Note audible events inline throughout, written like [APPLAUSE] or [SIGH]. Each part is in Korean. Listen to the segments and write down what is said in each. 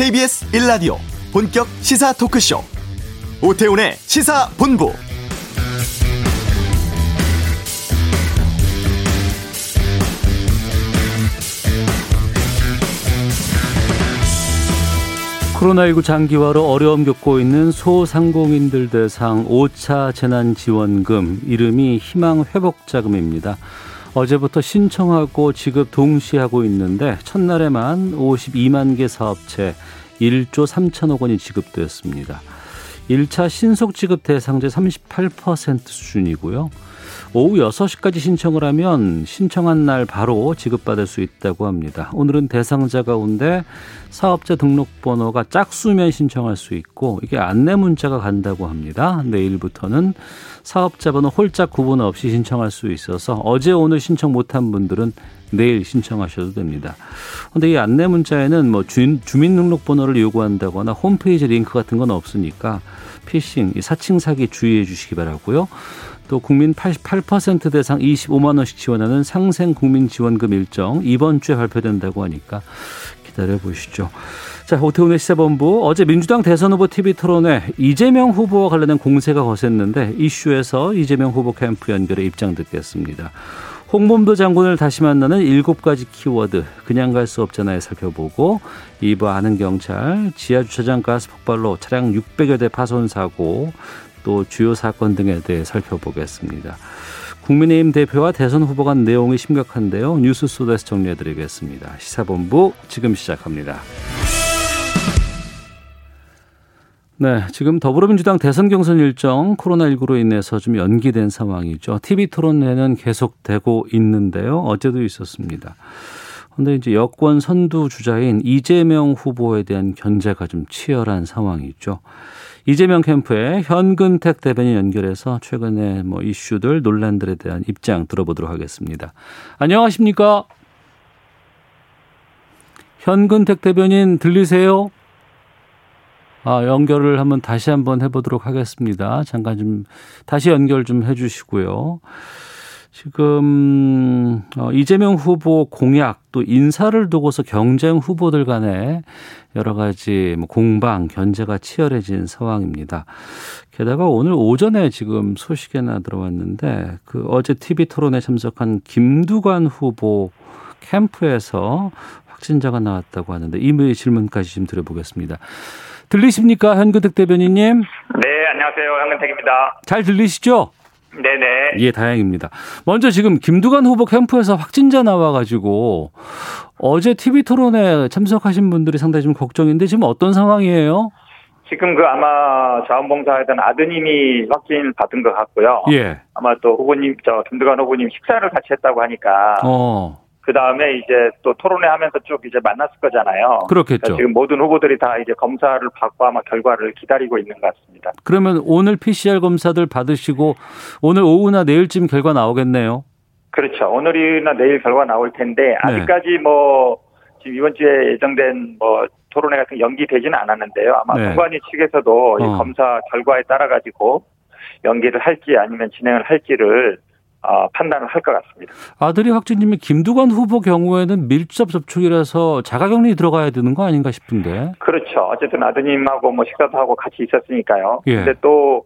KBS 1라디오 본격 시사 토크쇼 오태훈의 시사본부 코로나19 장기화로 어려움 겪고 있는 소상공인들 대상 5차 재난지원금 이름이 희망회복자금입니다. 어제부터 신청하고 지급 동시에 하고 있는데 첫날에만 52만 개 사업체 1조 3천억 원이 지급되었습니다. 1차 신속 지급 대상자 38% 수준이고요. 오후 6시까지 신청을 하면 신청한 날 바로 지급받을 수 있다고 합니다. 오늘은 대상자 가운데 사업자 등록번호가 짝수면 신청할 수 있고 이게 안내 문자가 간다고 합니다. 내일부터는 사업자 번호 홀짝 구분 없이 신청할 수 있어서 어제 오늘 신청 못한 분들은 내일 신청하셔도 됩니다. 근데 이 안내 문자에는 뭐 주민등록번호를 요구한다거나 홈페이지 링크 같은 건 없으니까 피싱, 사칭 사기 주의해 주시기 바라고요. 또 국민 88% 대상 25만 원씩 지원하는 상생 국민 지원금 일정 이번 주에 발표된다고 하니까 기다려 보시죠. 자, 오태훈의 시사본부. 어제 민주당 대선 후보 TV 토론회 이재명 후보와 관련된 공세가 거셌는데 이슈에서 이재명 후보 캠프 연결에 입장 듣겠습니다. 홍범도 장군을 다시 만나는 일곱 가지 키워드. 그냥 갈 수 없잖아요. 살펴보고. 2부 아는 경찰. 지하 주차장 가스 폭발로 차량 600여 대 파손 사고 또 주요 사건 등에 대해 살펴보겠습니다. 국민의힘 대표와 대선 후보 간 내용이 심각한데요. 뉴스 소다에서 정리해드리겠습니다. 시사본부 지금 시작합니다. 네, 지금 더불어민주당 대선 경선 일정 코로나19로 인해서 좀 연기된 상황이죠. TV 토론회는 계속되고 있는데요. 어제도 있었습니다. 그런데 이제 여권 선두 주자인 이재명 후보에 대한 견제가 좀 치열한 상황이죠. 이재명 캠프의 현근택 대변인 연결해서 최근에 뭐 이슈들 논란들에 대한 입장 들어보도록 하겠습니다. 안녕하십니까? 현근택 대변인 들리세요? 아, 연결을 한번 다시 한번 해보도록 하겠습니다. 잠깐 좀 다시 연결 좀 해주시고요. 지금 어, 이재명 후보 공약 또 인사를 두고서 경쟁 후보들 간에 여러 가지 뭐 공방 견제가 치열해진 상황입니다. 게다가 오늘 오전에 지금 소식이 하나 들어왔는데 그 어제 TV 토론에 참석한 김두관 후보 캠프에서 확진자가 나왔다고 하는데 이의 질문까지 좀 드려보겠습니다. 들리십니까 현근택 대변인님? 네 안녕하세요 현근택입니다. 잘 들리시죠? 네네. 예, 다행입니다. 먼저 지금 김두관 후보 캠프에서 확진자 나와가지고 어제 TV 토론에 참석하신 분들이 상당히 좀 걱정인데 지금 어떤 상황이에요? 지금 그 아마 자원봉사하던 아드님이 확진 받은 것 같고요. 예. 아마 또 후보님, 저 김두관 후보님 식사를 같이 했다고 하니까. 어. 그 다음에 이제 또 토론회 하면서 쭉 이제 만났을 거잖아요. 그렇겠죠. 그러니까 지금 모든 후보들이 다 이제 검사를 받고 아마 결과를 기다리고 있는 것 같습니다. 그러면 오늘 PCR 검사들 받으시고 오늘 오후나 내일쯤 결과 나오겠네요. 그렇죠. 오늘이나 내일 결과 나올 텐데 아직까지 네. 뭐 지금 이번 주에 예정된 뭐 토론회 같은 연기되지는 않았는데요. 아마 네. 선관위 측에서도 어. 검사 결과에 따라 가지고 연기를 할지 아니면 진행을 할지를 어, 판단을 할 것 같습니다. 아들이 확진님이 김두관 후보 경우에는 밀접 접촉이라서 자가격리 들어가야 되는 거 아닌가 싶은데. 그렇죠. 어쨌든 아드님하고 뭐 식사도 하고 같이 있었으니까요. 예. 근데 또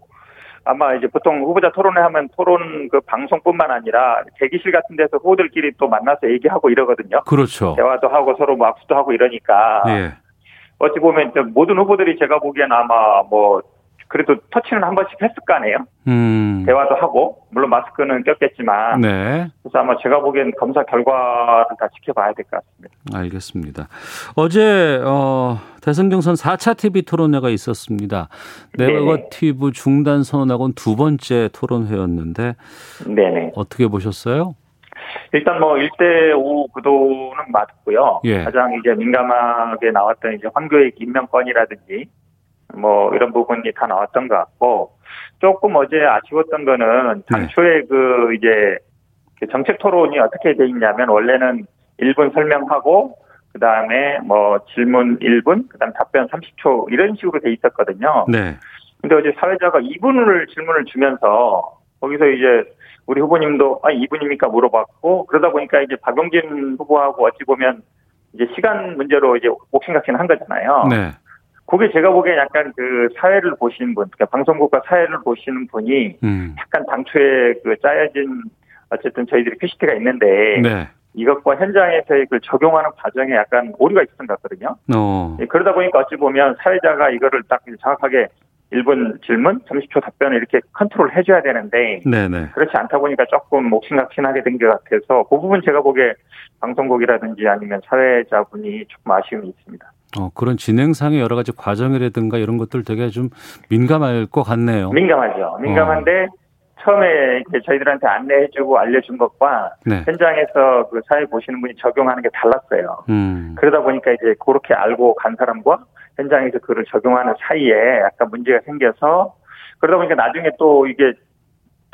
아마 이제 보통 후보자 토론회 하면 토론 그 방송뿐만 아니라 대기실 같은 데서 후보들끼리 또 만나서 얘기하고 이러거든요. 그렇죠. 대화도 하고 서로 뭐 악수도 하고 이러니까. 예. 어찌 보면 모든 후보들이 제가 보기엔 아마 뭐 그래도 터치는 한 번씩 했을 거 아니에요. 음. 대화도 하고 물론 마스크는 꼈겠지만. 네. 그래서 아마 제가 보기엔 검사 결과를 다 지켜봐야 될 것 같습니다. 알겠습니다. 어제 어, 대선 경선 4차 TV 토론회가 있었습니다. 네거티브 중단 선언하고는 두 번째 토론회였는데. 네네. 어떻게 보셨어요? 일단 뭐 1대5 구도는 맞고요. 예. 가장 이제 민감하게 나왔던 이제 황교익 임명권이라든지 뭐 이런 부분이 다 나왔던 것 같고 조금 어제 아쉬웠던 거는 당초에 네. 그 이제 그 정책 토론이 어떻게 돼 있냐면 원래는 1분 설명하고 그 다음에 뭐 질문 1분, 그 다음 답변 30초 이런 식으로 돼 있었거든요. 네. 근데 어제 사회자가 2분을 질문을 주면서 거기서 이제 우리 후보님도 아 2분입니까 물어봤고 그러다 보니까 이제 박용진 후보하고 어찌 보면 이제 시간 문제로 이제 옥신각신 한 거잖아요. 네. 그게 제가 보기에 약간 그 사회를 보시는 분, 그러니까 방송국과 사회를 보시는 분이 음. 약간 당초에 그 짜여진 어쨌든 저희들이 퀴시티가 있는데 네. 이것과 현장에서의 그 적용하는 과정에 약간 오류가 있었던 것 같거든요. 어. 예, 그러다 보니까 어찌 보면 사회자가 이거를 딱 정확하게 1분 질문, 30초 답변을 이렇게 컨트롤 해줘야 되는데 네네. 그렇지 않다 보니까 조금 옥신각신하게 된 것 같아서 그 부분 제가 보기에 방송국이라든지 아니면 사회자분이 조금 아쉬움이 있습니다. 어, 그런 진행상의 여러 가지 과정이라든가 이런 것들 되게 좀 민감할 것 같네요. 민감하죠. 민감한데 처음에 이제 저희들한테 안내해주고 알려준 것과 네. 현장에서 그 사회 보시는 분이 적용하는 게 달랐어요. 음. 그러다 보니까 이제 그렇게 알고 간 사람과 현장에서 그를 적용하는 사이에 약간 문제가 생겨서 그러다 보니까 나중에 또 이게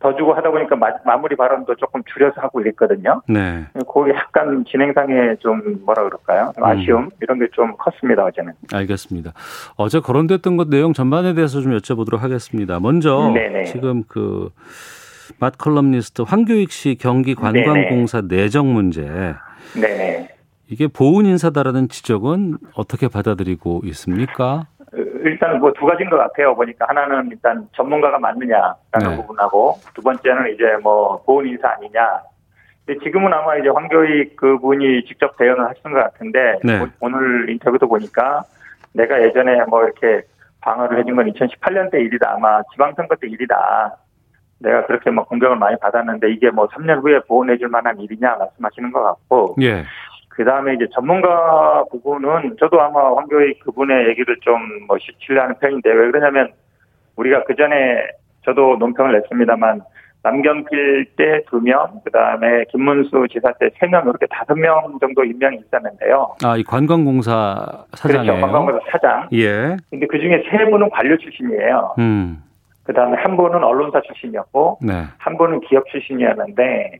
더 주고 하다 보니까 마, 마무리 발언도 조금 줄여서 하고 이랬거든요. 네. 거기 약간 진행상에 좀 뭐라 그럴까요? 좀 아쉬움 이런 게 좀 컸습니다 어제는. 알겠습니다. 어제 거론됐던 것 내용 전반에 대해서 좀 여쭤보도록 하겠습니다. 먼저 네네. 지금 그 맛컬럼니스트 황교익 씨 경기 관광공사 내정 문제 네네. 이게 보훈 인사다라는 지적은 어떻게 받아들이고 있습니까? 일단 뭐 두 가지인 것 같아요. 보니까 하나는 일단 전문가가 맞느냐라는 네. 부분하고 두 번째는 이제 뭐 보훈 인사 아니냐. 근데 지금은 아마 이제 황교익 그분이 직접 대응을 하시는 것 같은데 네. 오- 오늘 인터뷰도 보니까 내가 예전에 뭐 이렇게 방어를 해준 건 2018년 때 일이다. 아마 지방선거 때 일이다. 내가 그렇게 뭐 공격을 많이 받았는데 이게 뭐 3년 후에 보훈해줄 만한 일이냐 말씀하시는 것 같고 예. 그 다음에 이제 전문가 부분은 저도 아마 황교익 그분의 얘기를 좀뭐 신뢰하는 편인데 왜 그러냐면 우리가 그 전에 저도 논평을 냈습니다만 남경필 때 두 명, 그 다음에 김문수 지사 때 세 명 이렇게 다섯 명 정도 임명이 있었는데요. 아, 이 관광공사 사장이에요. 그렇죠. 관광부서 사장. 예. 근데 그 중에 세 분은 관료 출신이에요. 음. 그 다음에 한 분은 언론사 출신이었고 네. 한 분은 기업 출신이었는데,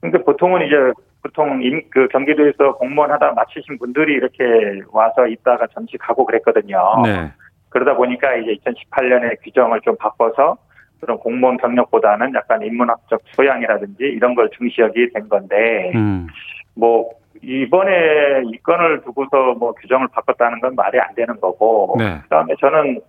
근데 보통은 이제 보통 임, 그 경기도에서 공무원 하다 마치신 분들이 이렇게 와서 있다가 잠시 가고 그랬거든요. 네. 그러다 보니까 이제 2018년에 규정을 좀 바꿔서 그런 공무원 경력보다는 약간 인문학적 소양이라든지 이런 걸 중시하게 된 건데, 음. 뭐, 이번에 이 건을 두고서 뭐 규정을 바꿨다는 건 말이 안 되는 거고, 네. 그 다음에 저는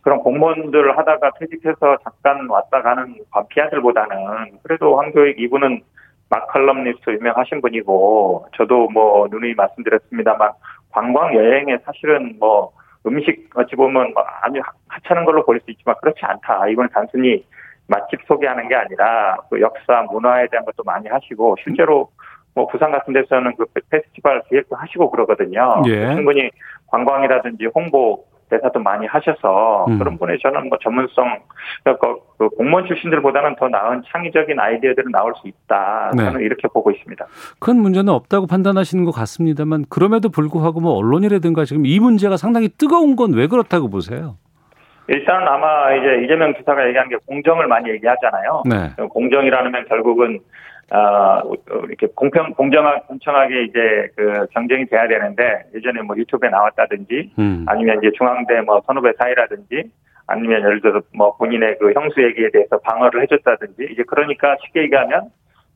그런 공무원들 하다가 퇴직해서 잠깐 왔다 가는 관피아들보다는 그래도 황교익 이분은 마컬럼니스트 유명하신 분이고 저도 뭐 누누이 말씀드렸습니다만 관광 여행에 사실은 뭐 음식 어찌 보면 뭐 아주 하찮은 걸로 보일 수 있지만 그렇지 않다. 이건 단순히 맛집 소개하는 게 아니라 그 역사 문화에 대한 것도 많이 하시고 실제로 뭐 부산 같은 데서는 그 페스티벌 기획도 하시고 그러거든요. 예. 충분히 관광이라든지 홍보 대사도 많이 하셔서 음. 그런 분에 저는 뭐 전문성 그러니까 그 공무원 출신들보다는 더 나은 창의적인 아이디어들은 나올 수 있다. 네. 저는 이렇게 보고 있습니다. 큰 문제는 없다고 판단하시는 것 같습니다만 그럼에도 불구하고 뭐 언론이라든가 지금 이 문제가 상당히 뜨거운 건 왜 그렇다고 보세요? 일단 아마 이제 이재명 지사가 얘기한 게 공정을 많이 얘기하잖아요. 네. 공정이라는 면 결국은 아 이렇게 공평 공정하 공정하게 이제 그 경쟁이 돼야 되는데 예전에 뭐 유튜브에 나왔다든지 음. 아니면 이제 중앙대 뭐 선후배 사이라든지 아니면 예를 들어서 뭐 본인의 그 형수 얘기에 대해서 방어를 해줬다든지 이제 그러니까 쉽게 얘기하면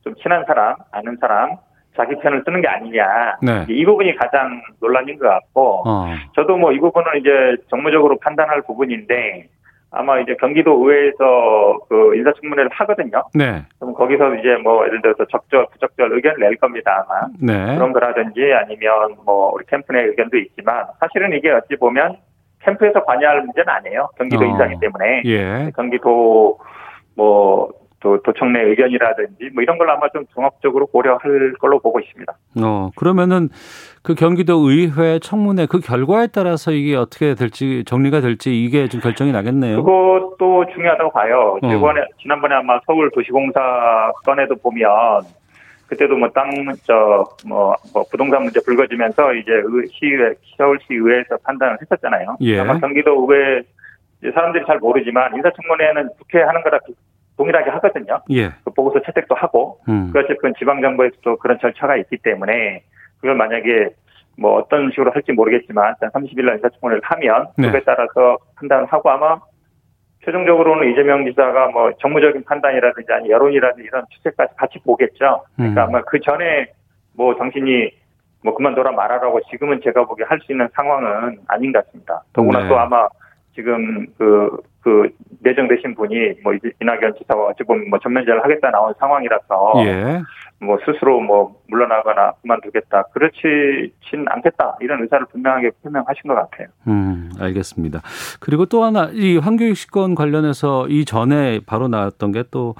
좀 친한 사람 아는 사람 자기 편을 쓰는 게 아니냐 네. 이 부분이 가장 논란인 것 같고 어. 저도 뭐 이 부분은 이제 정무적으로 판단할 부분인데 아마 이제 경기도 의회에서 그 인사청문회를 하거든요. 네. 그럼 거기서 이제 뭐 예를 들어서 적절 부적절 의견을 낼 겁니다 아마 네. 그런 거라든지 아니면 뭐 우리 캠프 내 의견도 있지만 사실은 이게 어찌 보면 캠프에서 관여할 문제는 아니에요. 경기도 어. 인사기 때문에 예. 경기도 뭐 또 도청 내 의견이라든지 뭐 이런 걸 아마 좀 종합적으로 고려할 걸로 보고 있습니다. 어, 그러면은 그 경기도 의회 청문회 그 결과에 따라서 이게 어떻게 될지 정리가 될지 이게 좀 결정이 나겠네요. 그것도 중요하다고 봐요. 어. 이번에 지난번에 아마 서울 도시공사 건에도 보면 그때도 뭐 땅 저뭐 부동산 문제 불거지면서 이제 의, 시의회 서울시 의회에서 판단을 했었잖아요. 예. 아마 경기도 의회 사람들이 잘 모르지만 인사청문회는 국회 하는 거랑 비- 동일하게 하거든요. 예. 그 보고서 채택도 하고 음. 그 어쨌든 지방정부에서도 그런 절차가 있기 때문에 그걸 만약에 뭐 어떤 식으로 할지 모르겠지만 일단 30일 날 인사청문회를 하면 네. 그에 따라서 판단을 하고 아마 최종적으로는 이재명 지사가 뭐 정무적인 판단이라든지 아니 여론이라든지 이런 추세까지 같이 보겠죠. 그러니까 음. 아마 그 전에 뭐 당신이 뭐 그만둬라 말하라고 지금은 제가 보기에 할 수 있는 상황은 아닌 것 같습니다. 더구나 네. 또 아마 지금 그, 그, 내정되신 분이 뭐 이낙연 지사와 어찌 보면 뭐 전면전을 하겠다 나온 상황이라서 예. 뭐 스스로 뭐 물러나거나 그만두겠다. 그렇지진 않겠다. 이런 의사를 분명하게 표명하신 것 같아요. 음, 알겠습니다. 그리고 또 하나 이 황교익 건 관련해서 이 전에 바로 나왔던 게 또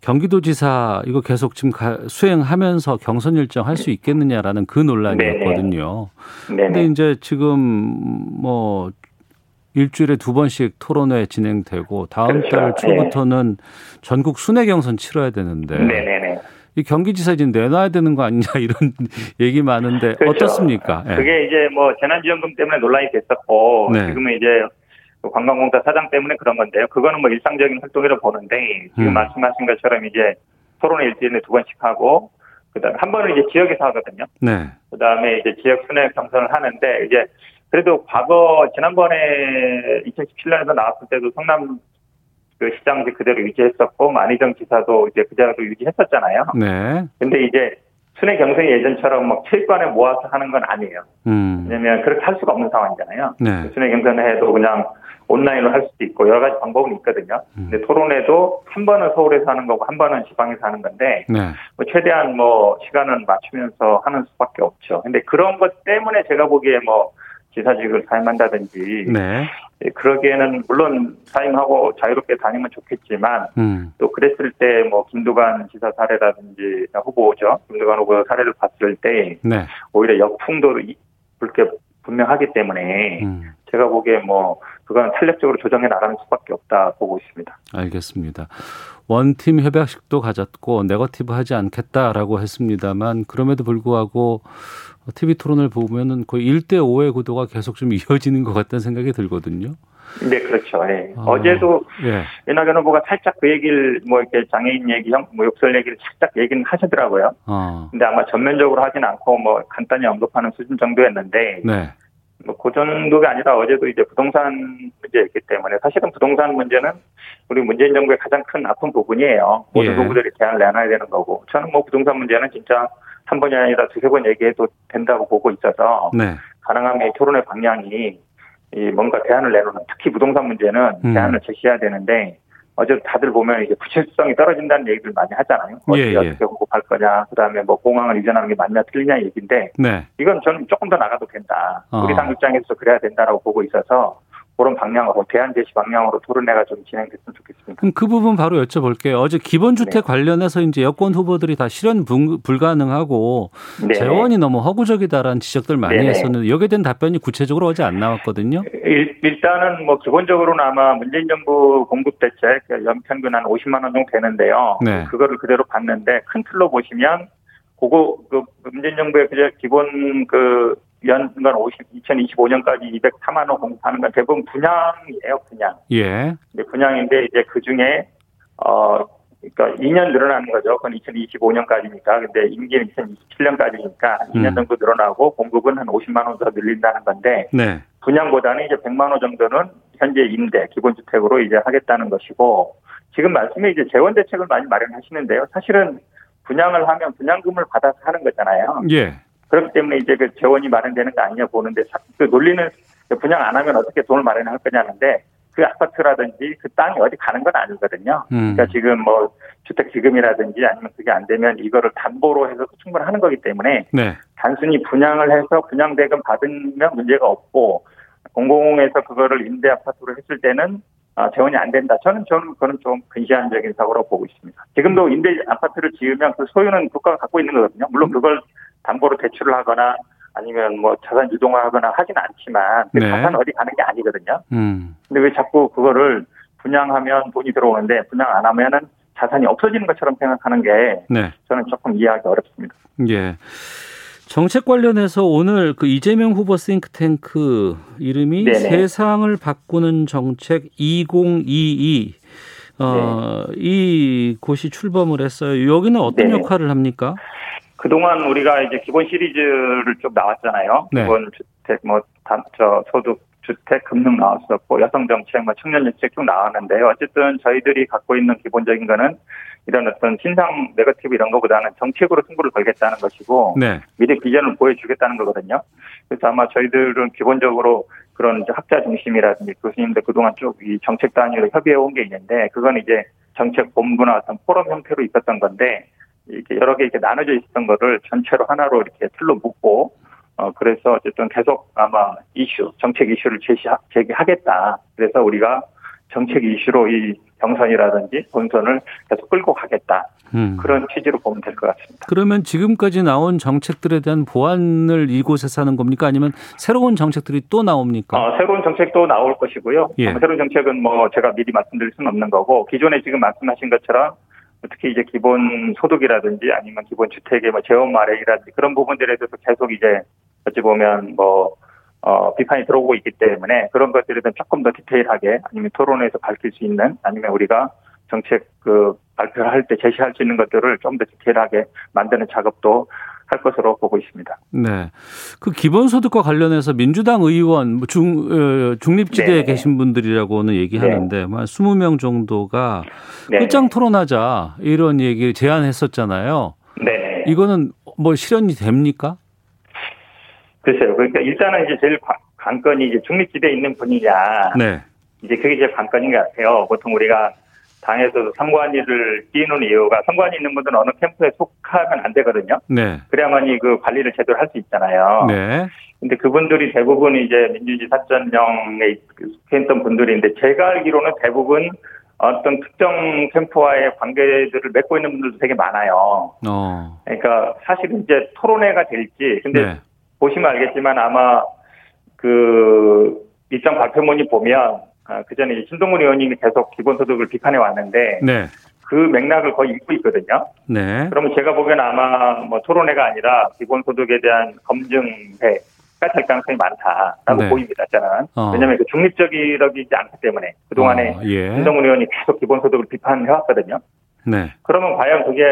경기도지사 이거 계속 지금 가, 수행하면서 경선 일정 할 수 있겠느냐라는 그 논란이었거든요. 근데 네네. 이제 지금 뭐 일주일에 두 번씩 토론회 진행되고 다음 그렇죠. 달 초부터는 전국 순회 경선 치러야 되는데 네네네. 이 경기지사 이제 내놔야 되는 거 아니냐 [LAUGHS] 이런 얘기 많은데 그렇죠. 어떻습니까? 예. 그게 이제 뭐 재난지원금 때문에 논란이 됐었고 네. 지금은 이제 그 관광공사 사장 때문에 그런 건데요. 그거는 뭐 일상적인 활동이라고 보는데 지금 음. 말씀하신 것처럼 이제 토론회 일주일에 두 번씩 하고 그다음 한 번은 이제 지역에서 하거든요. 네. 그다음에 이제 지역 순회 경선을 하는데 이제 그래도 과거 지난번에 2017년에서 나왔을 때도 성남 그 시장지 그대로 유지했었고 만희정 지사도 이제 그대로 유지했었잖아요. 네. 근데 이제 순회 경선이 예전처럼 막 체육관에 모아서 하는 건 아니에요. 음. 왜냐면 그렇게 할 수가 없는 상황이잖아요. 네. 순회 경선을 해도 그냥 온라인으로 할 수도 있고 여러 가지 방법은 있거든요. 음. 근데 토론회도 한 번은 서울에서 하는 거고 한 번은 지방에서 하는 건데 네. 뭐 최대한 뭐 시간은 맞추면서 하는 수밖에 없죠. 근데 그런 것 때문에 제가 보기에 뭐 지사직을 사임한다든지 네. 예, 그러기에는 물론 사임하고 자유롭게 다니면 좋겠지만 음. 또 그랬을 때 뭐 김두관 지사 사례라든지 후보죠. 김두관 후보 사례를 봤을 때 네. 오히려 역풍도 이- 그렇게 분명하기 때문에 음. 제가 보기에 뭐 그건 탄력적으로 조정해 나가는 수밖에 없다 보고 있습니다. 알겠습니다. 원팀 협약식도 가졌고 네거티브 하지 않겠다라고 했습니다만 그럼에도 불구하고 TV 토론을 보면은 거의 1대 5의 구도가 계속 좀 [LAUGHS] 이어지는 것 같다는 생각이 들거든요. 네, 그렇죠. 예. 아. 어제도 예. 이낙연 후보가 살짝 그 얘기를 뭐 이렇게 장애인 얘기, 형, 뭐 욕설 얘기를 살짝 얘기는 하시더라고요. 어. 근데 아마 전면적으로 하진 않고 뭐 간단히 언급하는 수준 정도였는데 네. 뭐그 정도가 아니라 어제도 이제 부동산 문제였기 때문에 사실은 부동산 문제는 우리 문재인 정부의 가장 큰 아픈 부분이에요. 모든 예. 부부들이 대안을 내놔야 되는 거고 저는 뭐 부동산 문제는 진짜 한 번이 아니라 두세 번 얘기해도 된다고 보고 있어서 네. 가능하면 이 토론의 방향이 이 뭔가 대안을 내놓는 특히 부동산 문제는 음. 대안을 제시해야 되는데 어제 다들 보면 이제 구체성이 떨어진다는 얘기를 많이 하잖아요. 어떻게 예, 예. 어떻게 공급할 거냐, 그다음에 뭐 공항을 이전하는 게 맞냐 틀리냐 얘기인데 네. 이건 저는 조금 더 나가도 된다. 어. 우리 당 입장에서 그래야 된다라고 보고 있어서 그런 방향으로 대안 제시 방향으로 토론회가 좀 진행됐으면 좋겠습니다. 그럼 그 부분 바로 여쭤볼게요. 어제 기본주택 관련해서 이제 여권 후보들이 다 실현 불- 불가능하고 네. 재원이 너무 허구적이다라는 지적들 많이 네네. 했었는데 여기에 대한 답변이 구체적으로 어제 안 나왔거든요. 일, 일단은 뭐 기본적으로는 아마 문재인 정부 공급 대책 연평균 한 50만 원 정도 되는데요. 네. 그거를 그대로 봤는데 큰 틀로 보시면 그거 그 문재인 정부의 그 기본 그 연간 50 2025년까지 204만 원 공급하는 건 대부분 분양이에요, 분양. 예. 근데 분양인데 이제 그 중에 어 그러니까 2년 늘어나는 거죠. 그건 2025년까지니까. 근데 임기는 2027년까지니까 2년 음. 정도 늘어나고 공급은 한 50만 원 더 늘린다는 건데 네. 분양보다는 이제 100만 원 정도는 현재 임대 기본 주택으로 이제 하겠다는 것이고 지금 말씀에 이제 재원 대책을 많이 마련하시는데요. 사실은 분양을 하면 분양금을 받아서 하는 거잖아요. 예. 그렇기 때문에 이제 그 재원이 마련되는 거 아니냐 보는데 사- 그 논리는 분양 안 하면 어떻게 돈을 마련할 거냐는데 그 아파트라든지 그 땅이 어디 가는 건 아니거든요. 음. 그러니까 지금 뭐 주택 기금이라든지 아니면 그게 안 되면 이거를 담보로 해서 충분하는 거기 때문에 네. 단순히 분양을 해서 분양 대금 받으면 문제가 없고 공공에서 그거를 임대 아파트로 했을 때는 아, 재원이 안 된다. 저는 저는 그건 좀 근시안적인 사고라고 보고 있습니다. 지금도 임대 아파트를 지으면 그 소유는 국가가 갖고 있는 거거든요. 물론 그걸 담보로 대출을 하거나 아니면 뭐 자산 유동화하거나 하진 않지만 그 네. 자산 어디 가는 게 아니거든요. 음. 근데 왜 자꾸 그거를 분양하면 돈이 들어오는데 분양 안 하면은 자산이 없어지는 것처럼 생각하는 게 네. 저는 조금 이해하기 어렵습니다. 예. 정책 관련해서 오늘 그 이재명 후보 싱크탱크 이름이 네네. 세상을 바꾸는 정책 2022 어, 이 곳이 출범을 했어요. 여기는 어떤 네네. 역할을 합니까? 그동안 우리가 이제 기본 시리즈를 쭉 나왔잖아요. 네. 기본 주택, 뭐, 단, 저, 소득, 주택, 금융 나왔었고 여성 정책, 뭐 청년 정책 쭉 나왔는데 어쨌든 저희들이 갖고 있는 기본적인 거는 이런 어떤 신상 네거티브 이런 것보다는 정책으로 승부를 걸겠다는 것이고 네. 미래 비전을 보여주겠다는 거거든요. 그래서 아마 저희들은 기본적으로 그런 이제 학자 중심이라든지 교수님들 그동안 쭉 이 정책 단위로 협의해 온 게 있는데 그건 이제 정책 본부나 어떤 포럼 형태로 있었던 건데 이렇게 여러 개 이렇게 나눠져 있었던 거를 전체로 하나로 이렇게 틀로 묶고 어 그래서 어쨌든 계속 아마 이슈 정책 이슈를 제시 제기하겠다. 그래서 우리가 정책 이슈로 이 경선이라든지 본선을 계속 끌고 가겠다. 음. 그런 취지로 보면 될 것 같습니다. 그러면 지금까지 나온 정책들에 대한 보완을 이곳에서 하는 겁니까? 아니면 새로운 정책들이 또 나옵니까? 어, 새로운 정책도 나올 것이고요. 예. 어, 새로운 정책은 뭐 제가 미리 말씀드릴 수는 없는 거고 기존에 지금 말씀하신 것처럼 특히 이제 기본 소득이라든지 아니면 기본 주택의 뭐 재원 마련이라든지 그런 부분들에 대해서 계속 이제 어찌 보면 뭐 어, 비판이 들어오고 있기 때문에 그런 것들에 대한 조금 더 디테일하게 아니면 토론에서 밝힐 수 있는 아니면 우리가 정책 그 발표를 할 때 제시할 수 있는 것들을 좀 더 디테일하게 만드는 작업도 할 것으로 보고 있습니다. 네. 그 기본소득과 관련해서 민주당 의원, 뭐 중, 어, 중립지대에 네. 계신 분들이라고는 얘기하는데, 한 20명 정도가 네. 끝장 토론하자, 이런 얘기 제안했었잖아요. 네. 이거는 뭐 실현이 됩니까? 글쎄요. 그러니까 일단은 이제 제일 관- 관건이 이제 중립지대에 있는 분이냐. 네. 이제 그게 제일 관건인 것 같아요. 보통 우리가 당에서도 선관위를 띄우는 이유가 선관위 있는 분들은 어느 캠프에 속하면 안 되거든요. 네. 그래야만이 그 관리를 제대로 할 수 있잖아요. 네. 근데 그분들이 대부분 이제 민주주의 사전령에 속해 있던 분들인데 제가 알기로는 대부분 어떤 특정 캠프와의 관계들을 맺고 있는 분들도 되게 많아요. 어. 그러니까 사실은 이제 토론회가 될지 근데 네. 보시면 알겠지만 아마 그 일정 발표문이 보면 아, 그 전에 신동훈 의원님이 계속 기본소득을 비판해 왔는데 네. 그 맥락을 거의 읽고 있거든요. 네. 그러면 제가 보기에는 아마 뭐 토론회가 아니라 기본소득에 대한 검증회 가 될 가능성이 많다라고 네. 보입니다. 저는 어. 왜냐하면 그 중립적이지 않기 때문에 그 동안에 어, 예. 신동훈 의원이 계속 기본소득을 비판해 왔거든요. 네. 그러면 과연 그게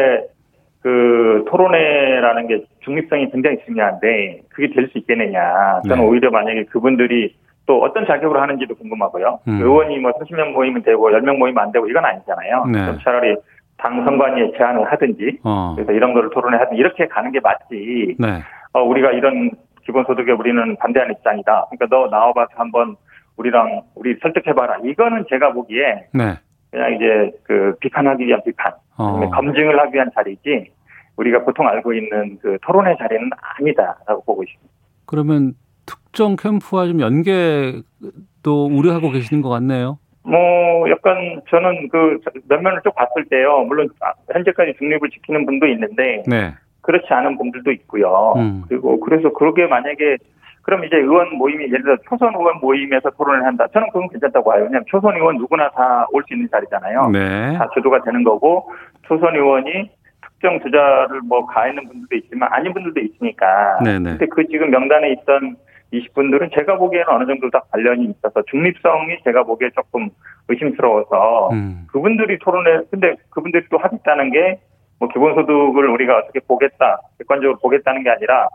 그 토론회라는 게 중립성이 굉장히 중요한데 그게 될 수 있겠느냐. 저는 네. 오히려 만약에 그분들이 또 어떤 자격으로 하는지도 궁금하고요. 음. 의원이 뭐 30명 모이면 되고 10명 모이면 안 되고 이건 아니잖아요. 네. 그럼 차라리 당 선관위에 제안을 하든지 어. 그래서 이런 거를 토론회 하든 이렇게 가는 게 맞지. 네. 어, 우리가 이런 기본소득에 우리는 반대하는 입장이다. 그러니까 너 나와봐서 한번 우리랑 우리 설득해봐라. 이거는 제가 보기에 네. 그냥 이제 그 비판하기 위한 비판, 어. 검증을 하기 위한 자리지 우리가 보통 알고 있는 그 토론회 자리는 아니다라고 보고 있습니다. 그러면 특정 캠프와 좀 연계도 우려하고 계시는 것 같네요. 뭐 약간 저는 그 면면을 쭉 봤을 때요. 물론 아, 현재까지 중립을 지키는 분도 있는데 네. 그렇지 않은 분들도 있고요. 음. 그리고 그래서 그러게 만약에 그럼 이제 의원 모임이 예를 들어 초선 의원 모임에서 토론을 한다. 저는 그건 괜찮다고 봐요. 왜냐하면 초선 의원 누구나 다 올 수 있는 자리잖아요. 네. 다 주도가 되는 거고 초선 의원이 특정 주자를 뭐 가있는 분들도 있지만 아닌 분들도 있으니까. 네네. 근데 그 지금 명단에 있던 20분들은 제가 보기에는 어느 정도 다 관련이 있어서 중립성이 제가 보기에 조금 의심스러워서 음. 그분들이 토론에 근데 그분들이 또 하겠다는 게 뭐 기본소득을 우리가 어떻게 보겠다 객관적으로 보겠다는 게 아니라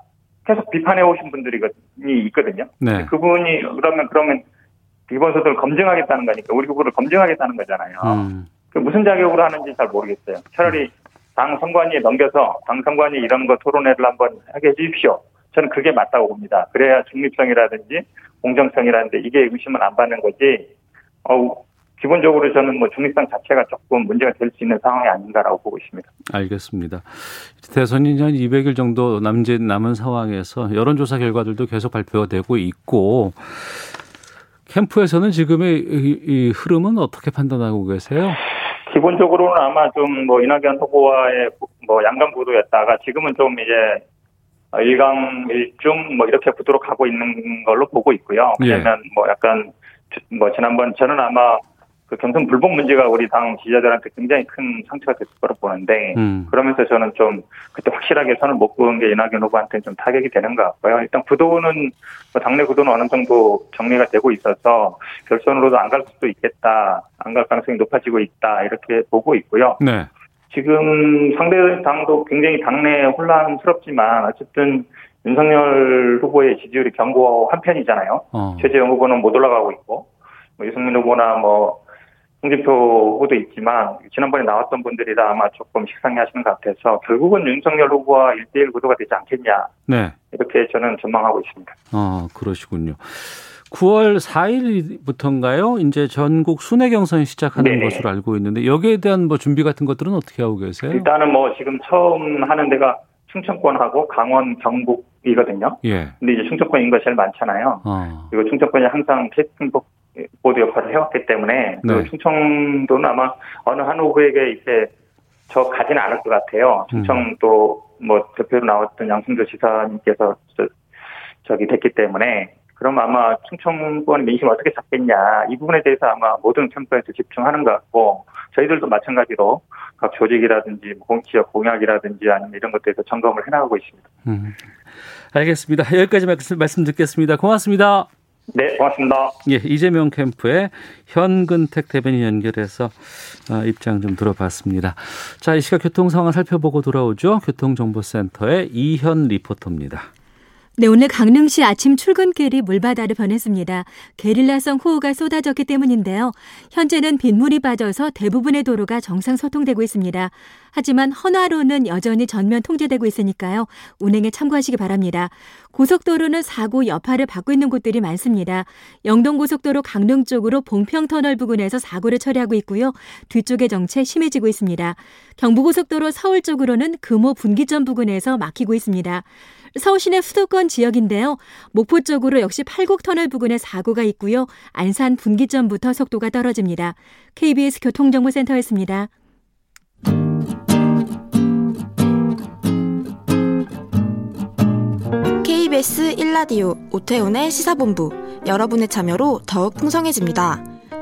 계속 비판해 오신 분들이 있거든요. 네. 그분이 그러면 그러면 기본소득을 검증하겠다는 거니까 우리 그거를 검증하겠다는 거잖아요. 음. 그 무슨 자격으로 하는지 잘 모르겠어요. 차라리 당 선관위에 넘겨서 당 선관위 이런 거 토론회를 한번 하게 해주십시오. 저는 그게 맞다고 봅니다. 그래야 중립성이라든지 공정성이라든지 이게 의심을 안 받는 거지. 어, 기본적으로 저는 뭐 중립성 자체가 조금 문제가 될 수 있는 상황이 아닌가라고 보고 있습니다. 알겠습니다. 대선이 한 200일 정도 남짓 남은 상황에서 여론조사 결과들도 계속 발표되고 있고 캠프에서는 지금의 이, 이 흐름은 어떻게 판단하고 계세요? 기본적으로는 아마 좀 뭐 이낙연 후보와의 뭐 양강 구도였다가 지금은 좀 이제 일강 일중 뭐 이렇게 구도로 가고 있는 걸로 보고 있고요. 예. 왜냐면 뭐 약간 뭐 지난번 저는 아마 그 경선 불복 문제가 우리 당 지지자들한테 굉장히 큰 상처가 됐을 거로 보는데 음. 그러면서 저는 좀 그때 확실하게 선을 못 그은 게 이낙연 후보한테 좀 타격이 되는 것 같고요. 일단 구도는 뭐 당내 구도는 어느 정도 정리가 되고 있어서 결선으로도 안 갈 수도 있겠다, 안 갈 가능성이 높아지고 있다 이렇게 보고 있고요. 네. 지금 상대 당도 굉장히 당내 혼란스럽지만 어쨌든 윤석열 후보의 지지율이 견고 한 편이잖아요. 어. 최재형 후보는 못 올라가고 있고 뭐 유승민 후보나 뭐 홍준표 후보도 있지만 지난번에 나왔던 분들이 다 아마 조금 식상해 하시는 것 같아서 결국은 윤석열 후보와 1대1 구도가 되지 않겠냐. 네. 이렇게 저는 전망하고 있습니다. 아 그러시군요. 9월 4일부터인가요? 이제 전국 순회 경선이 시작하는 네. 것으로 알고 있는데 여기에 대한 뭐 준비 같은 것들은 어떻게 하고 계세요? 일단은 뭐 지금 처음 하는 데가 충청권하고 강원, 경북이거든요. 예. 근데 이제 충청권 인구가 제일 많잖아요. 어. 그리고 충청권이 항상 캐스팅복 보드 역할을 해왔기 때문에 그 네. 그 충청도는 아마 어느 한 후보에게 이제 저 가지는 않을 것 같아요. 충청도 음. 뭐 대표로 나왔던 양승조 지사님께서 저, 저기 됐기 때문에 그럼 아마 충청권 민심 어떻게 잡겠냐 이 부분에 대해서 아마 모든 캠프에서 집중하는 것 같고 저희들도 마찬가지로 각 조직이라든지 뭐 공지역 공약이라든지 아니면 이런 것들에서 점검을 해나가고 있습니다. 음. 알겠습니다. 여기까지 말씀, 말씀 듣겠습니다. 고맙습니다. 네, 고맙습니다. 예, 이재명 캠프의 현근택 대변인 연결해서 아, 입장 좀 들어봤습니다. 자, 이 시각 교통 상황 살펴보고 돌아오죠. 교통정보센터의 이현 리포터입니다. 네, 오늘 강릉시 아침 출근길이 물바다를 변했습니다. 게릴라성 호우가 쏟아졌기 때문인데요. 현재는 빗물이 빠져서 대부분의 도로가 정상 소통되고 있습니다. 하지만 헌화로는 여전히 전면 통제되고 있으니까요. 운행에 참고하시기 바랍니다. 고속도로는 사고 여파를 받고 있는 곳들이 많습니다. 영동고속도로 강릉 쪽으로 봉평터널 부근에서 사고를 처리하고 있고요. 뒤쪽의 정체 심해지고 있습니다. 경부고속도로 서울 쪽으로는 금호 분기점 부근에서 막히고 있습니다. 서울 시내 수도권 지역인데요. 목포 쪽으로 역시 팔곡터널 부근에 사고가 있고요. 안산 분기점부터 속도가 떨어집니다. KBS 교통정보센터였습니다. KBS 1라디오 오태훈의 시사본부 여러분의 참여로 더욱 풍성해집니다.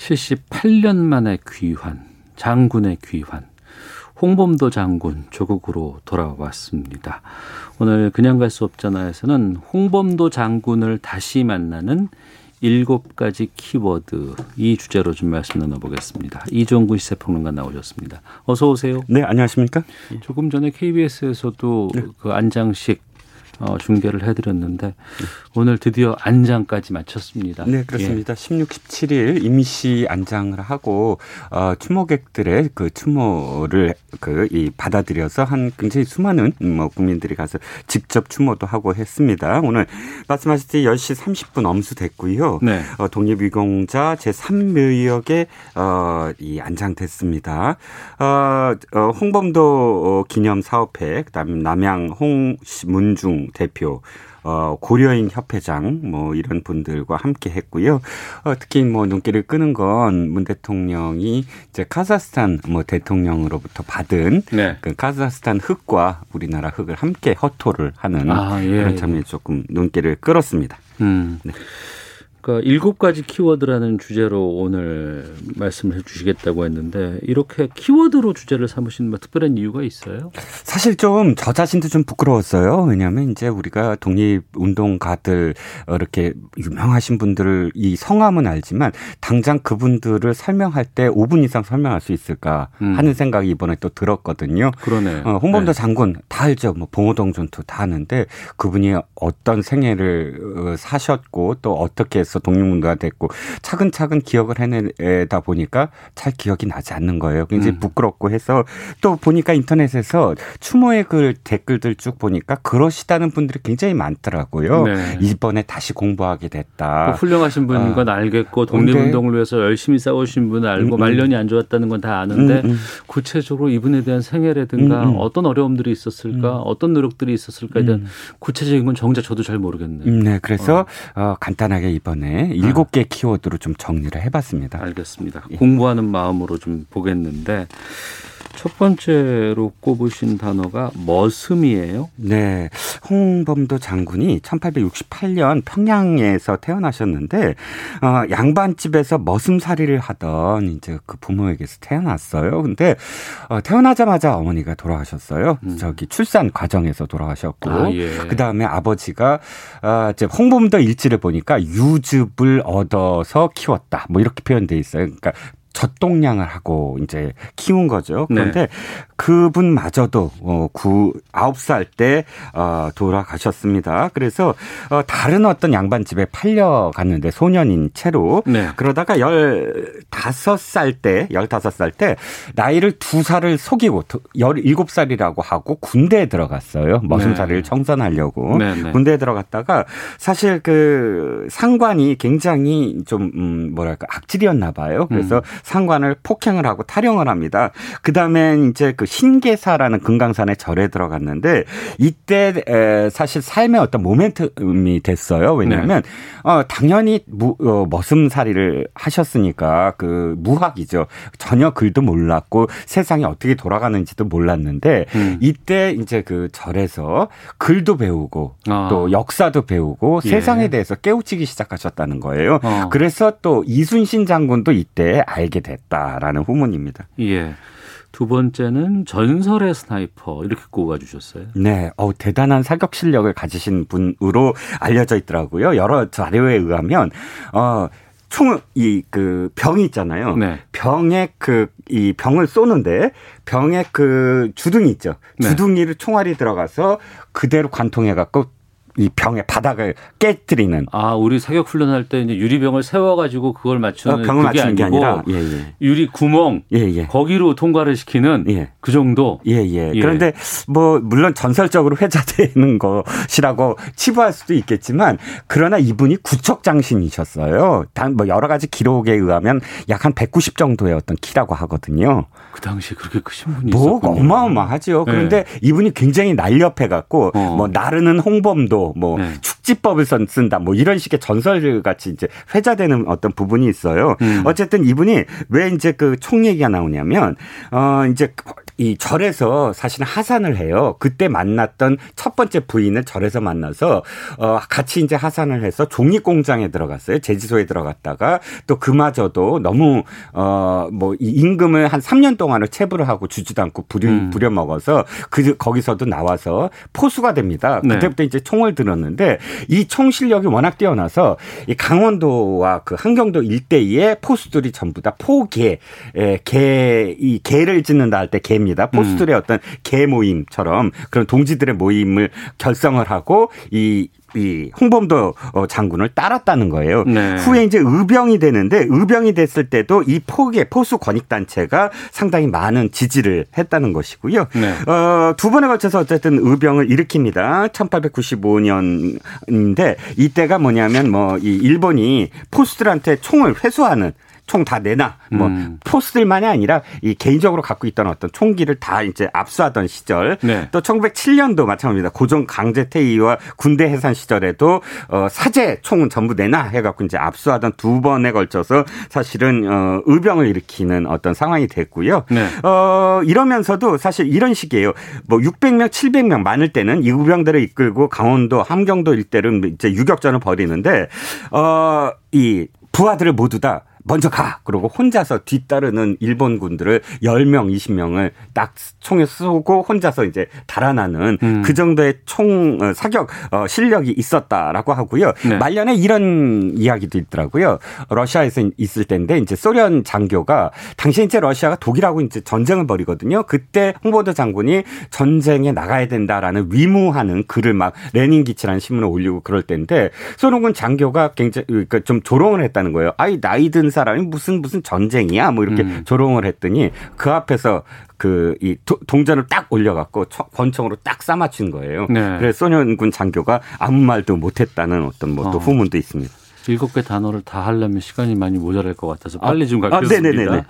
78년 만에 귀환, 장군의 귀환. 홍범도 장군 조국으로 돌아왔습니다. 오늘 그냥 갈 수 없잖아에서는 홍범도 장군을 다시 만나는 일곱 가지 키워드 이 주제로 좀 말씀 나눠보겠습니다. 이종구 시세평론가 나오셨습니다. 어서 오세요. 네, 안녕하십니까? 조금 전에 KBS에서도 네. 그 안장식 어, 중계를 해드렸는데 오늘 드디어 안장까지 마쳤습니다. 네, 그렇습니다. 예. 16, 17일 임시 안장을 하고 어, 추모객들의 그 추모를 그 이 받아들여서 한 굉장히 수많은 뭐 국민들이 가서 직접 추모도 하고 했습니다. 오늘 말씀하셨듯이 10시 30분 엄수됐고요. 네. 어, 독립유공자 제3묘역에 어, 이 안장됐습니다. 어, 어, 홍범도 기념 사업회 그다음에 남양 홍문중 대표 어, 고려인 협회장 뭐 이런 분들과 함께 했고요. 어, 특히 뭐 눈길을 끄는 건 문 대통령이 이제 카자흐스탄 뭐 대통령으로부터 받은 네. 그 카자흐스탄 흙과 우리나라 흙을 함께 허토를 하는 아, 예. 그런 장면이 조금 눈길을 끌었습니다. 음. 네. 그러니까 일곱 가지 키워드라는 주제로 오늘 말씀을 해주시겠다고 했는데 이렇게 키워드로 주제를 삼으신 뭐 특별한 이유가 있어요? 사실 좀 저 자신도 좀 부끄러웠어요. 왜냐하면 이제 우리가 독립 운동가들 이렇게 유명하신 분들을 이 성함은 알지만 당장 그분들을 설명할 때 5분 이상 설명할 수 있을까 음. 하는 생각이 이번에 또 들었거든요. 그러네. 어, 홍범도 네. 장군 다 알죠. 뭐 봉오동 전투 다 아는데 그분이 어떤 생애를 어, 사셨고 또 어떻게 해서 독립운동가 됐고 차근차근 기억을 해내다 보니까 잘 기억이 나지 않는 거예요. 굉장히 음. 부끄럽고 해서 또 보니까 인터넷에서 추모의 글 댓글들 쭉 보니까 그러시다는 분들이 굉장히 많더라고요. 네. 이번에 다시 공부하게 됐다. 뭐 훌륭하신 분인 건 아. 알겠고 독립운동을 위해서 열심히 싸우신 분은 알고 음, 음. 말년이 안 좋았다는 건 다 아는데 음, 음, 구체적으로 이분에 대한 생애라든가 음, 어떤 어려움들이 있었을까 어떤 노력들이 있었을까에 대한 구체적인 건 정작 저도 잘 모르겠네요. 네, 그래서 어. 어, 간단하게 이번 에 때문에 일곱 개 키워드로 좀 정리를 해봤습니다. 알겠습니다. 예. 공부하는 마음으로 좀 보겠는데 첫 번째로 꼽으신 단어가 머슴이에요. 네. 홍범도 장군이 1868년 평양에서 태어나셨는데 어, 양반집에서 머슴살이를 하던 이제 그 부모에게서 태어났어요. 근데 어, 태어나자마자 어머니가 돌아가셨어요. 음. 저기 출산 과정에서 돌아가셨고 아, 예. 그다음에 아버지가 어, 이제 홍범도 일지를 보니까 유즙을 얻어서 키웠다. 뭐 이렇게 표현돼 있어요. 그러니까 젖동량을 하고 이제 키운 거죠. 그런데 네. 그분마저도 어, 9, 9살 때 어, 돌아가셨습니다. 그래서 어, 다른 어떤 양반 집에 팔려갔는데 소년인 채로 네. 그러다가 15살 때, 15살 때 나이를 두 살을 속이고 17살이라고 하고 군대에 들어갔어요. 머슴살이를 네. 청산하려고. 네, 네. 군대에 들어갔다가 사실 그 상관이 굉장히 좀 음, 뭐랄까 악질이었나 봐요. 그래서 음. 상관을 폭행을 하고 탈영을 합니다. 그 다음에 이제 그 신계사라는 금강산의 절에 들어갔는데 이때 사실 삶의 어떤 모멘텀이 됐어요. 왜냐하면 네. 어, 당연히 무, 어, 머슴살이를 하셨으니까 그 무학이죠. 전혀 글도 몰랐고 세상이 어떻게 돌아가는지도 몰랐는데 음. 이때 이제 그 절에서 글도 배우고 아. 또 역사도 배우고 예. 세상에 대해서 깨우치기 시작하셨다는 거예요. 어. 그래서 또 이순신 장군도 이때 알게 됐다라는 후문입니다. 예. 두 번째는 전설의 sniper 이렇게 꼽아주셨어요. 네, 어 대단한 사격 실력을 가지신 분으로 알려져 있더라고요. 여러 자료에 의하면 어. 총, 이, 그, 병이 있잖아요. 네. 병에 그, 이 병을 쏘는데, 병에 그 주둥이 있죠. 네. 주둥이를 총알이 들어가서 그대로 관통해갖고 이 병의 바닥을 깨뜨리는. 아, 우리 사격 훈련할 때 이제 유리병을 세워가지고 그걸 맞추는 어, 병을 맞추는 게 아니라 예, 예. 유리 구멍 예, 예. 거기로 통과를 시키는 예. 그 정도. 예, 예, 예. 그런데 뭐 물론 전설적으로 회자되는 [LAUGHS] 것이라고 치부할 수도 있겠지만 그러나 이분이 구척 장신이셨어요. 단 뭐 여러 가지 기록에 의하면 약 한 190 정도의 어떤 키라고 하거든요. 그 당시 그렇게 크신 분이 뭐 있었군요. 어마어마하죠. 그런데 네. 이분이 굉장히 날렵해 갖고 어. 뭐 나르는 홍범도 뭐 네. 축지법을 쓴다 뭐 이런 식의 전설 같이 이제 회자되는 어떤 부분이 있어요. 음. 어쨌든 이분이 왜 이제 그 총 얘기가 나오냐면 어 이제 이 절에서 사실은 하산을 해요. 그때 만났던 첫 번째 부인을 절에서 만나서 어 같이 이제 하산을 해서 종이 공장에 들어갔어요. 제지소에 들어갔다가 또 그마저도 너무 어뭐 임금을 한 3년 동안을 체불을 하고 주지도 않고 부려, 음. 부려 먹어서 그 거기서도 나와서 포수가 됩니다. 네. 그때부터 네. 이제 총을 들었는데 이 총 실력이 워낙 뛰어나서 이 강원도와 그 한경도 일대의 포수들이 전부 다 포개 개이 개를 짓는다 할 때 개 입니다. 포수들의 음. 어떤 개 모임처럼 그런 동지들의 모임을 결성을 하고 이이 홍범도 어, 장군을 따랐다는 거예요. 네. 후에 이제 의병이 되는데 의병이 됐을 때도 이 포개 포수 권익 단체가 상당히 많은 지지를 했다는 것이고요. 네. 어, 두 번에 걸쳐서 어쨌든 의병을 일으킵니다. 1895년인데 이때가 뭐냐면 뭐 이 일본이 포수들한테 총을 회수하는 총 다 내놔. 뭐 음. 포스들만이 아니라 이 개인적으로 갖고 있던 어떤 총기를 다 이제 압수하던 시절. 네. 또 1907년도 마찬가지입니다. 고종 강제 퇴위와 군대 해산 시절에도 어 사제 총은 전부 내놔 해갖고 이제 압수하던 두 번에 걸쳐서 사실은 어 의병을 일으키는 어떤 상황이 됐고요. 네. 어 이러면서도 사실 이런 식이에요. 뭐 600명, 700명 많을 때는 이 의병들을 이끌고 강원도, 함경도 일대를 이제 유격전을 벌이는데 어이 부하들을 모두 다 먼저 가. 그러고 혼자서 뒤따르는 일본군들을 10명, 20명을 딱 총에 쏘고 혼자서 이제 달아나는 음. 그 정도의 총 어, 사격 어, 실력이 있었다라고 하고요. 네. 말년에 이런 이야기도 있더라고요. 러시아에서 있을 때인데 이제 소련 장교가 당시 이제 러시아가 독일하고 이제 전쟁을 벌이거든요. 그때 홍보도 장군이 전쟁에 나가야 된다라는 위무하는 글을 막 레닌 기치라는 신문을 올리고 그럴 때인데 소련군 장교가 굉장히 그러니까 좀 조롱을 했다는 거예요. 아이 나이 든 사람이 무슨 무슨 전쟁이야 뭐 이렇게 음. 조롱을 했더니 그 앞에서 그 이 동전을 딱 올려갖고 권총으로 딱 싸맞춘 거예요. 네. 그래서 소련군 장교가 아무 말도 못했다는 어떤 뭐또 어. 후문도 있습니다. 일곱 개 단어를 다 하려면 시간이 많이 모자랄 것 같아서 빨리 아, 좀 갈겠습니다. 아,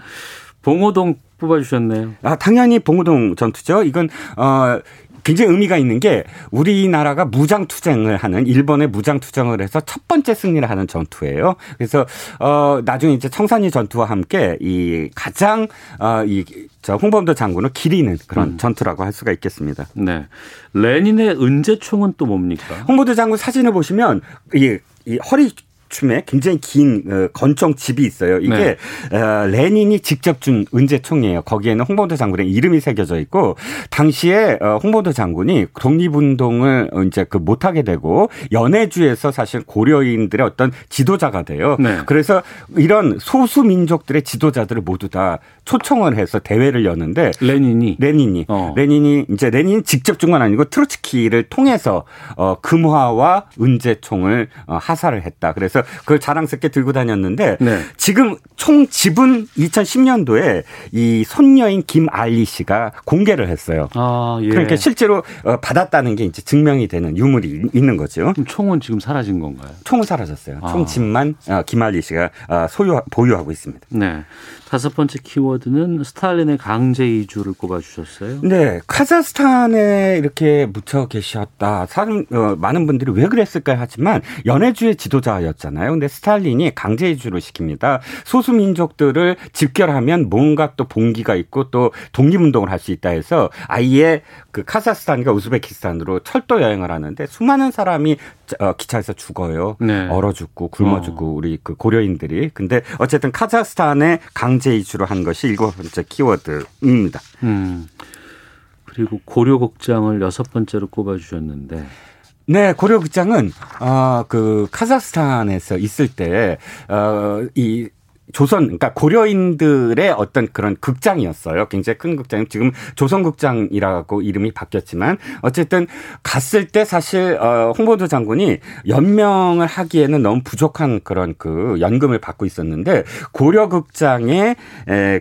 봉호동 뽑아주셨네요. 아, 당연히 봉호동 전투죠. 이건, 어, 굉장히 의미가 있는 게 우리나라가 무장 투쟁을 하는 일본의 무장 투쟁을 해서 첫 번째 승리를 하는 전투예요. 그래서 어 나중에 이제 청산리 전투와 함께 이 가장 어이 저 홍범도 장군을 기리는 그런 음. 전투라고 할 수가 있겠습니다. 네. 레닌의 은제총은 또 뭡니까? 홍범도 장군 사진을 보시면 이, 이 허리 춤에 굉장히 긴 어, 건총 집이 있어요. 이게 네. 어, 레닌이 직접 준 은제총이에요. 거기에는 홍범도 장군의 이름이 새겨져 있고 당시에 어, 홍범도 장군이 독립운동을 이제 그 못하게 되고 연해주에서 사실 고려인들의 어떤 지도자가 돼요. 네. 그래서 이런 소수 민족들의 지도자들을 모두 다 초청을 해서 대회를 여는데 레닌이 레닌이 어. 레닌이 이제 레닌 직접 준 건 아니고 트로츠키를 통해서 어 금화와 은제총을 어, 하사를 했다. 그래서 그래서 그걸 자랑스럽게 들고 다녔는데 네. 지금 총 지분 2010년도에 이 손녀인 김알리 씨가 공개를 했어요. 아, 예. 그러니까 실제로 어, 받았다는 게 이제 증명이 되는 유물이 있는 거죠. 총은 지금 사라진 건가요? 총은 사라졌어요. 아. 총 집만 어, 김알리 씨가 어, 소유 보유하고 있습니다. 네. 다섯 번째 키워드는 스탈린의 강제 이주를 꼽아주셨어요. 네, 카자흐스탄에 이렇게 묻혀 계셨다. 사람 어, 많은 분들이 왜 그랬을까 하지만 연해주의 지도자였잖아요. 근데 스탈린이 강제 이주를 시킵니다. 소수 민족들을 집결하면 뭔가 또 봉기가 있고 또 독립운동을 할 수 있다 해서 아예 그 카자흐스탄과 우즈베키스탄으로 철도 여행을 하는데 수많은 사람이 어, 기차에서 죽어요. 네. 얼어 죽고 굶어 죽고 어. 우리 그 고려인들이. 근데 어쨌든 카자흐스탄에 강제 이주를 한 것이 일곱 번째 키워드입니다. 음. 그리고 고려극장을 여섯 번째로 꼽아주셨는데. 네, 고려 극장은 어그 카자흐스탄에서 있을 때어이 조선 그러니까 고려인들의 어떤 그런 극장이었어요. 굉장히 큰 극장. 지금 조선극장이라고 이름이 바뀌었지만 어쨌든 갔을 때 사실 어 홍보도 장군이 연명을 하기에는 너무 부족한 그런 그 연금을 받고 있었는데 고려극장의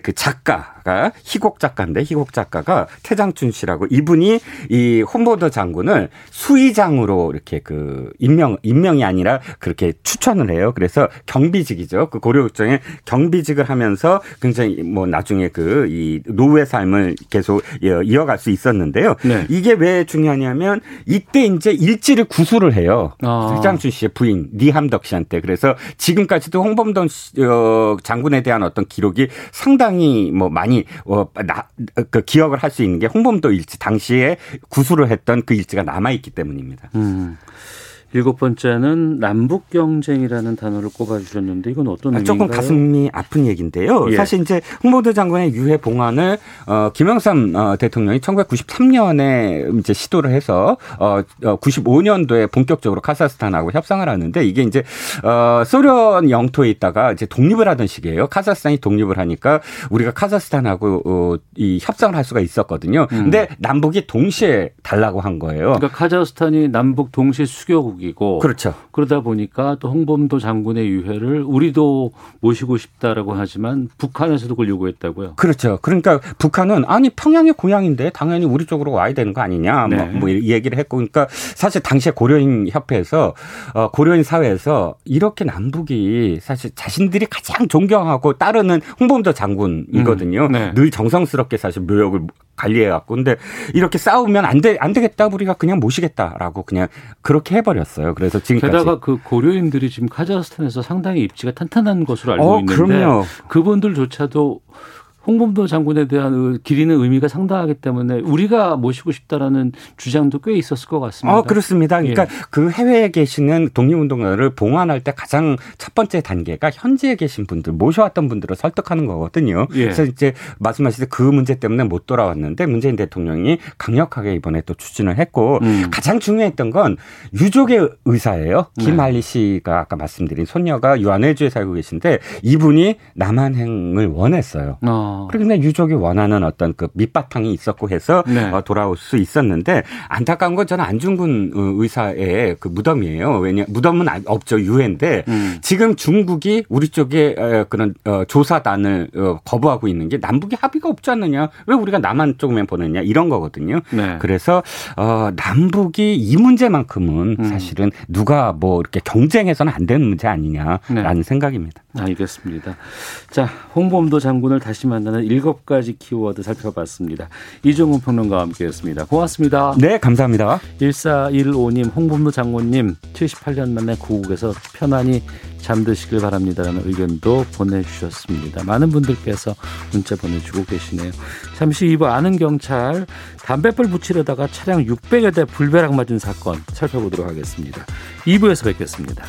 그 작가 작가, 희곡 작가인데 희곡 작가가 태장춘 씨라고 이분이 이 홍보도 장군을 수의장으로 이렇게 그 임명 임명이 아니라 그렇게 추천을 해요. 그래서 경비직이죠. 그 고려국정에 경비직을 하면서 굉장히 뭐 나중에 그 이 노후의 삶을 계속 이어갈 수 있었는데요. 네. 이게 왜 중요하냐면 이때 이제 일지를 구술을 해요. 아. 태장춘 씨의 부인 니함덕 씨한테 그래서 지금까지도 홍범동 어, 장군에 대한 어떤 기록이 상당히 뭐 많이 어, 나, 그 기억을 할 수 있는 게 홍범도 일지 당시에 구술을 했던 그 일지가 남아 있기 때문입니다. 음. 일곱 번째는 남북 경쟁이라는 단어를 꼽아주셨는데 이건 어떤 의미인가요? 조금 가슴이 아픈 얘기인데요. 예. 사실 이제 홍보도 장관의 유해 봉환을 어, 김영삼 어, 대통령이 1993년에 이제 시도를 해서 어, 95년도에 어, 본격적으로 카자흐스탄하고 협상을 하는데 이게 이제 어, 소련 영토에 있다가 이제 독립을 하던 시기예요. 카자흐스탄이 독립을 하니까 우리가 카자흐스탄하고 어, 이 협상을 할 수가 있었거든요. 음. 근데 남북이 동시에 달라고 한 거예요. 그러니까 카자흐스탄이 남북 동시에 수교국 대국이고 그렇죠. 그러다 보니까 또 홍범도 장군의 유해를 우리도 모시고 싶다라고 하지만 북한에서도 그걸 요구했다고요. 그렇죠. 그러니까 북한은 아니 평양의 고향인데 당연히 우리 쪽으로 와야 되는 거 아니냐 뭐, 네. 뭐, 뭐 얘기를 했고 그러니까 사실 당시에 고려인 협회에서 어, 고려인 사회에서 이렇게 남북이 사실 자신들이 가장 존경하고 따르는 홍범도 장군이거든요. 음. 네. 늘 정성스럽게 사실 묘역을 관리해 갖고 근데 이렇게 싸우면 안 돼 안 되겠다 우리가 그냥 모시겠다라고 그냥 그렇게 해버렸어요. 그래서 지금까지 게다가 그 고려인들이 지금 카자흐스탄에서 상당히 입지가 탄탄한 것으로 알고 어, 있는데 그럼요. 그분들조차도 홍범도 장군에 대한 기리는 의미가 상당하기 때문에 우리가 모시고 싶다라는 주장도 꽤 있었을 것 같습니다. 어, 그렇습니다. 그러니까 예. 그 해외에 계시는 독립운동가를 봉환할 때 가장 첫 번째 단계가 현지에 계신 분들 모셔왔던 분들을 설득하는 거거든요. 예. 그래서 이제 말씀하실 때그 문제 때문에 못 돌아왔는데 문재인 대통령이 강력하게 이번에 또 추진을 했고 음. 가장 중요했던 건 유족의 의사예요. 네. 김할리 씨가 아까 말씀드린 손녀가 유한해주에 살고 계신데 이분이 남한행을 원했어요. 어. 그런데 유족이 원하는 어떤 그 밑바탕이 있었고 해서 네. 어, 돌아올 수 있었는데 안타까운 건 저는 안중근 어, 의사의 그 무덤이에요. 왜냐 무덤은 없죠 유해인데 음. 지금 중국이 우리 쪽에 그런 어, 조사단을 거부하고 있는 게 남북이 합의가 없지 않느냐 왜 우리가 남한 쪽만 보냈냐 이런 거거든요. 네. 그래서 어, 남북이 이 문제만큼은 음. 사실은 누가 뭐 이렇게 경쟁해서는 안 되는 문제 아니냐라는 네. 생각입니다. 알겠습니다. 자, 홍범도 장군을 다시 만 나는 일곱 가지 키워드 살펴봤습니다. 이종훈 평론가와 함께했습니다. 고맙습니다. 네, 감사합니다. 1415님, 홍범도 장군님, 78년 만에 고국에서 편안히 잠드시길 바랍니다라는 의견도 보내주셨습니다. 많은 분들께서 문자 보내주고 계시네요. 잠시 2부 아는 경찰 담배불 붙이려다가 차량 600여 대 불벼락 맞은 사건 살펴보도록 하겠습니다. 2부에서 뵙겠습니다.